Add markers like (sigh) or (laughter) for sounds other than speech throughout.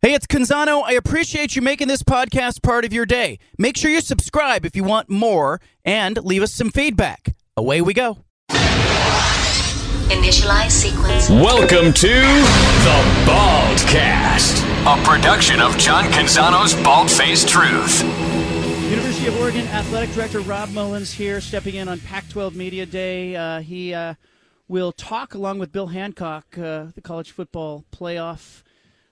Hey, it's Canzano. I appreciate you making this podcast part of your day. Make sure you subscribe if you want more and leave us some feedback. Away we go. Initialize sequence. Welcome to the Baldcast, a production of John Canzano's Bald Faced Truth. University of Oregon Athletic Director Rob Mullens here, stepping in on Pac 12 Media Day. Uh, he uh, will talk along with Bill Hancock, uh, the college football playoff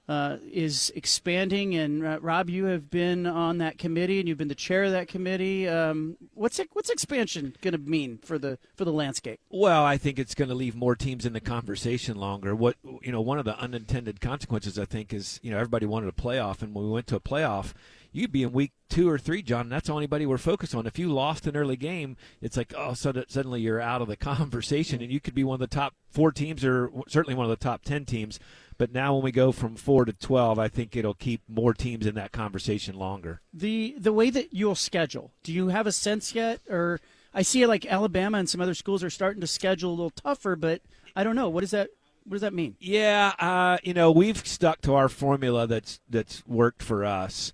uh, is expanding. And uh, Rob, you have been on that committee, and you've been the chair of that committee. Um, what's it, what's expansion going to mean for the for the landscape? Well, I think it's going to leave more teams in the conversation longer. What you know, one of the unintended consequences, I think, is you know everybody wanted a playoff, and when we went to a playoff, you'd be in week two or three, John. That's all anybody we're focused on. If you lost an early game, it's like oh, so suddenly you're out of the (laughs) conversation, and you could be one of the top four teams, or certainly one of the top ten teams. But now when we go from four to twelve, I think it'll keep more teams in that conversation longer. The the way that you'll schedule, do you have a sense yet, or I see like Alabama and some other schools are starting to schedule a little tougher, but I don't know. What does that what does that mean? Yeah, uh, you know, we've stuck to our formula that's that's worked for us.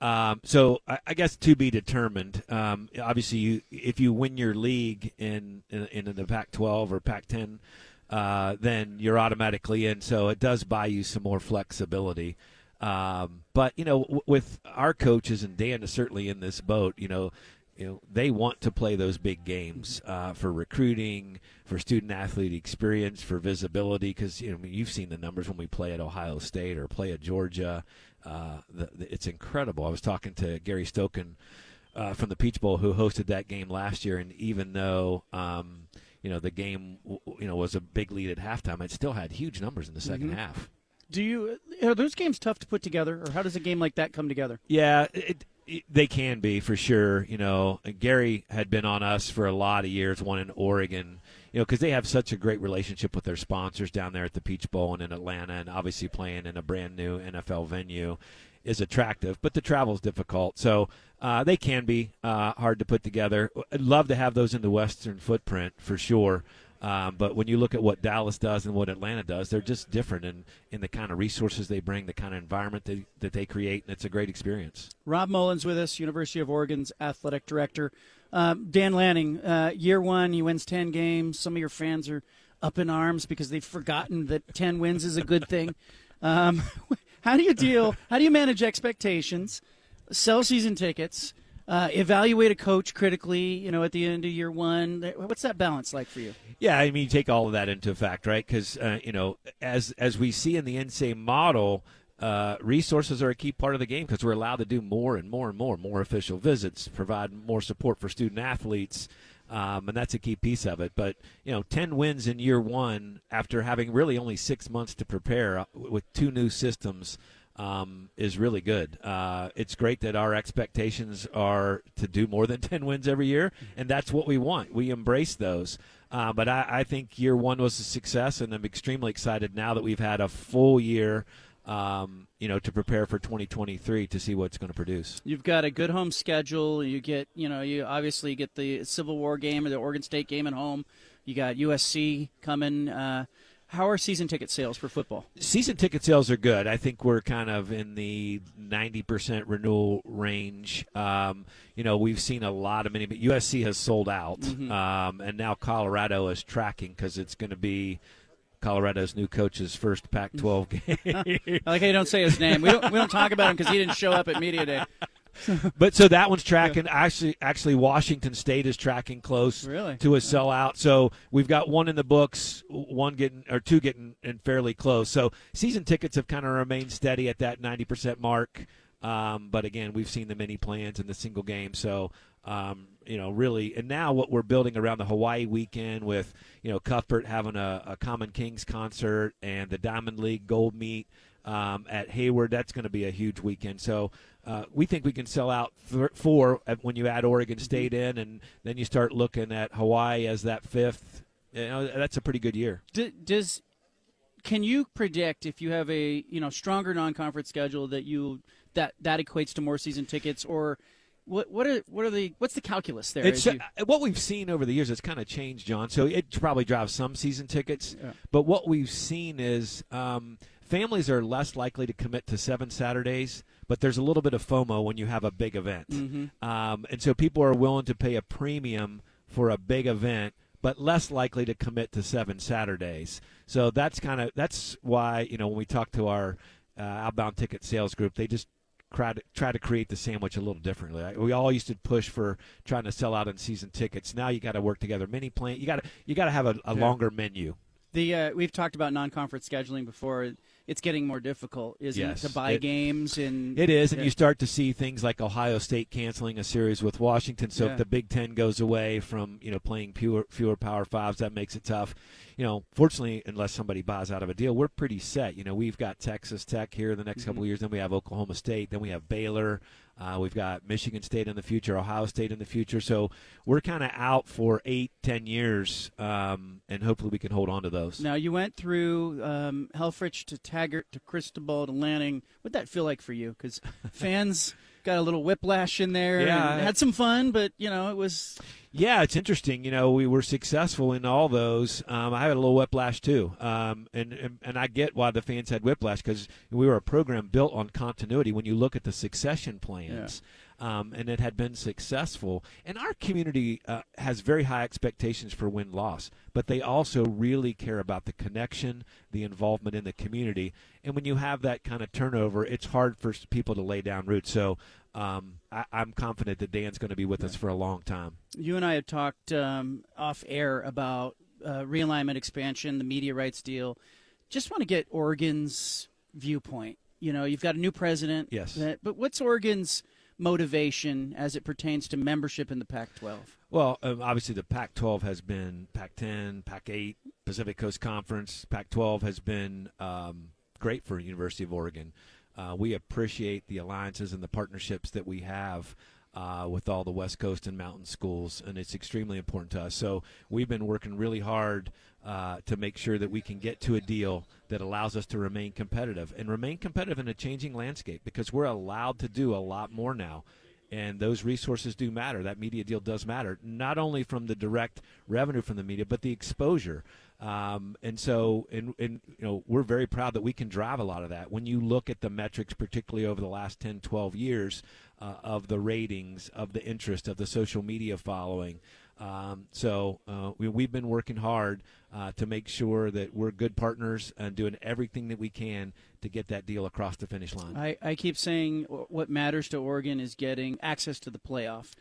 Um, so I, I, guess to be determined. Um, obviously, you if you win your league in in, in the Pac-12 or Pac-10 uh, then you're automatically in. So it does buy you some more flexibility. Um, but you know, w- with our coaches and Dan is certainly in this boat. You know, you know they want to play those big games uh, for recruiting, for student athlete experience, for visibility. Because you know, I mean, you've seen the numbers when we play at Ohio State or play at Georgia. Uh, the, the, it's incredible. I was talking to Gary Stokan uh, from the Peach Bowl who hosted that game last year, and even though um, you know the game you know was a big lead at halftime, it still had huge numbers in the 2nd mm-hmm. half. Do you are those games tough to put together, or how does a game like that come together? Yeah, it, it, they can be for sure. You know, Gary had been on us for a lot of years, one in Oregon. You know, because they have such a great relationship with their sponsors down there at the Peach Bowl and in Atlanta, and obviously playing in a brand new NFL venue is attractive, but the travel is difficult. So uh, they can be uh, hard to put together. I'd love to have those in the Western footprint for sure. Um, but when you look at what Dallas does and what Atlanta does, they're just different in, in the kind of resources they bring, the kind of environment they, that they create, and it's a great experience. Rob Mullens with us, University of Oregon's athletic director. Um, Dan Lanning, uh, year one, he wins 10 games. Some of your fans are up in arms because they've forgotten that 10 wins is a good thing. Um, how do you deal? (laughs) How do you manage expectations? Sell season tickets. Uh, evaluate a coach critically, you know, at the end of year one. What's that balance like for you? Yeah, I mean, take all of that into effect, right? Because uh, you know, as as we see in the NSA model, uh, resources are a key part of the game because we're allowed to do more and more and more, more official visits, provide more support for student athletes, um, and that's a key piece of it. But you know, ten wins in year one after having really only six months to prepare uh, with two new systems um, is really good. Uh, it's great that our expectations are to do more than (laughs) ten wins every year, and that's what we want. We embrace those. Uh, but I, I think year one was a success, and I'm extremely excited now that we've had a full year um, you know, to prepare for 2023 to see what's going to produce. You've got a good home schedule. You get, you know, you obviously get the Civil War game or the Oregon State game at home. You got USC coming. Uh, how are season ticket sales for football? Season ticket sales are good. I think we're kind of in the 90% renewal range. Um, you know, we've seen a lot of many, but USC has sold out. Mm-hmm. Um, and now Colorado is tracking because it's going to be – Colorado's new coach's first Pac-12 (laughs) game. I like how you don't say his name. We don't we don't talk about him because he didn't show up at media day. (laughs) but so that one's tracking. Actually, actually, Washington State is tracking close really? to a sellout. So we've got one in the books, one getting or two getting and fairly close. So season tickets have kind of remained steady at that ninety percent mark. Um, but again, we've seen the many plans and the single game. So um, you know, really, and now what we're building around the Hawaii weekend with, you know, Cuthbert having a, a Common Kings concert and the Diamond League Gold Meet um, at Hayward, that's going to be a huge weekend. So uh, we think we can sell out th- four when you add Oregon mm-hmm. State in, and then you start looking at Hawaii as that fifth. You know, that's a pretty good year. D- does can you predict if you have a you know stronger non-conference schedule that you that that equates to more season tickets or what what are what are the what's the calculus there? It's you... uh, what we've seen over the years. It's kind of changed, John. So it probably drives some season tickets, yeah. but what we've seen is um, families are less likely to commit to seven Saturdays, but there's a little bit of FOMO when you have a big event, Mm-hmm. um, and so people are willing to pay a premium for a big event, but less likely to commit to seven Saturdays. So that's kind of that's why you know when we talk to our uh, outbound ticket sales group, they just try to try to create the sandwich a little differently. We all used to push for trying to sell out in season tickets. Now you got to work together. Mini plan. You got to you got to have a, a Yeah. longer menu. The uh, we've talked about non-conference scheduling before. It's getting more difficult, isn't Yes, it, to buy it- games and It is, and Yeah. you start to see things like Ohio State canceling a series with Washington. So Yeah. if the Big Ten goes away from you know playing fewer fewer Power Fives, that makes it tough. You know, fortunately, unless somebody buys out of a deal, we're pretty set. You know, we've got Texas Tech here in the next Mm-hmm. couple of years. Then we have Oklahoma State. Then we have Baylor. Uh, we've got Michigan State in the future, Ohio State in the future. So we're kind of out for eight, ten years, um, and hopefully we can hold on to those. Now you went through um, Helfrich to Taggart to Cristobal to Lanning. What'd that feel like for you? Because fans got a little whiplash in there. Yeah, and had some fun, but you know it was Yeah, it's interesting. You know, we were successful in all those. Um, I had a little whiplash too, um, and, and and I get why the fans had whiplash because we were a program built on continuity. When you look at the succession plans, um, and it had been successful, and our community uh, has very high expectations for win loss, but they also really care about the connection, the involvement in the community, and when you have that kind of turnover, it's hard for people to lay down roots. So. Um, I, I'm confident that Dan's going to be with us for a long time. you and I have talked um, off air about uh, realignment expansion, the media rights deal. Just want to get Oregon's viewpoint. You know, you've got a new president. Yes. that- but what's Oregon's motivation as it pertains to membership in the Pac-12? Well, um, obviously the Pac-12 has been Pac-10, Pac-8, Pacific Coast Conference. Pac-12 has been um, great for University of Oregon. Uh, we appreciate the alliances and the partnerships that we have uh, with all the West Coast and mountain schools, and it's extremely important to us. So we've been working really hard uh, to make sure that we can get to a deal that allows us to remain competitive and remain competitive in a changing landscape because we're allowed to do a lot more now and those resources do matter. That media deal does matter, not only from the direct revenue from the media, but the exposure. Um, and so, and, and you know, we're very proud that we can drive a lot of that. When you look at the metrics, particularly over the last 10, 12 years, uh, of the ratings, of the interest, of the social media following. Um, so uh, we, we've been working hard uh, to make sure that we're good partners and doing everything that we can to get that deal across the finish line. I, I keep saying what matters to Oregon is getting access to the playoff.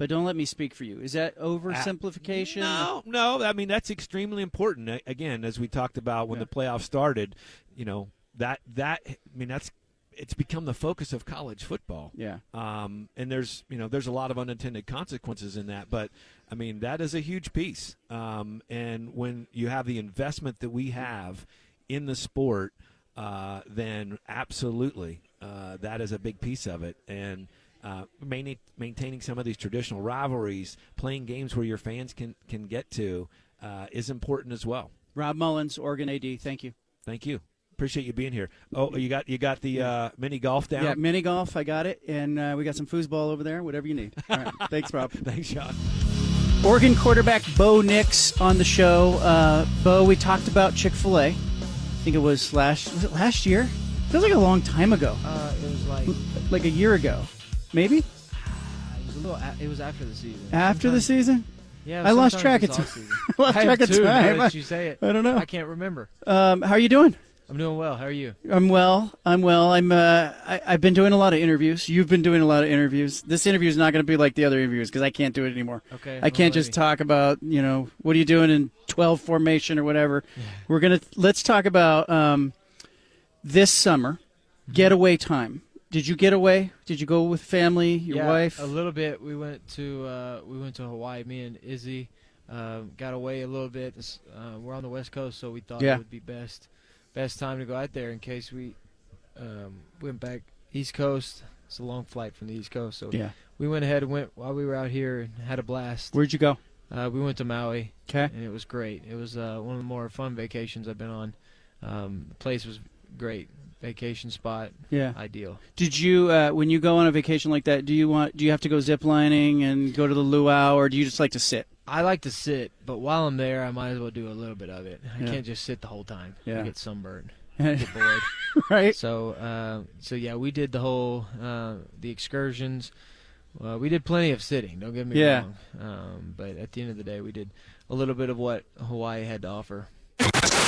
But don't let me speak for you. Is that oversimplification? No, no. I mean that's extremely important. Again, as we talked about when Yeah. the playoffs started, you know that that I mean that's it's become the focus of college football. Yeah. Um, and there's you know there's a lot of unintended consequences in that, but I mean that is a huge piece. Um, and when you have the investment that we have in the sport, uh, then absolutely uh, that is a big piece of it. And uh, main- maintaining some of these traditional rivalries, playing games where your fans can can get to, uh, is important as well. Rob Mullens, Oregon AD. Thank you. Thank you. Appreciate you being here. Oh, you got you got the uh, mini golf down. Yeah, mini golf. I got it, and uh, we got some foosball over there. Whatever you need. All right. (laughs) Thanks, Rob. Thanks, Sean. Oregon quarterback Bo Nix on the show. Uh, Bo, we talked about Chick Fil A. I think it was last was it last year? Feels like a long time ago, Uh, it was like like a year ago, maybe it was a little. A- it was after the season. after the season. Yeah, I lost track of time. (laughs) I lost I track have of too, now time. that you say it. I don't know. I can't remember. Um, how are you doing? I'm doing well. How are you? I'm well. I'm well. I'm. Uh, I, I've been doing a lot of interviews. You've been doing a lot of interviews. This interview is not going to be like the other interviews because I can't do it anymore. Okay. I can't just talk about you know what are you doing in 12 formation or whatever. We're gonna let's talk about um, this summer Mm-hmm. getaway time. Did you get away? Did you go with family, your yeah, wife? A little bit. We went to uh, we went to Hawaii. Me and Izzy um, got away a little bit. Uh, we're on the West Coast, so we thought Yeah. it would be best best time to go out there in case we um, went back East Coast. It's a long flight from the East Coast, so yeah. we went ahead and went while we were out here and had a blast. Where'd you go? Uh, we went to Maui. Okay. and it was great. It was uh, one of the more fun vacations I've been on. Um, the place was great, vacation spot, Yeah. ideal. Did you uh, when you go on a vacation like that? Do you want? Do you have to go ziplining and go to the luau, or do you just like to sit? I like to sit, but while I'm there, I might as well do a little bit of it. I Yeah. can't just sit the whole time. Yeah. (laughs) I get sunburned. get bored. (laughs) right? So, uh, so yeah, we did the whole uh, the excursions. Uh, we did plenty of sitting. Don't get me Yeah. wrong. Um, but at the end of the day, we did a little bit of what Hawaii had to offer.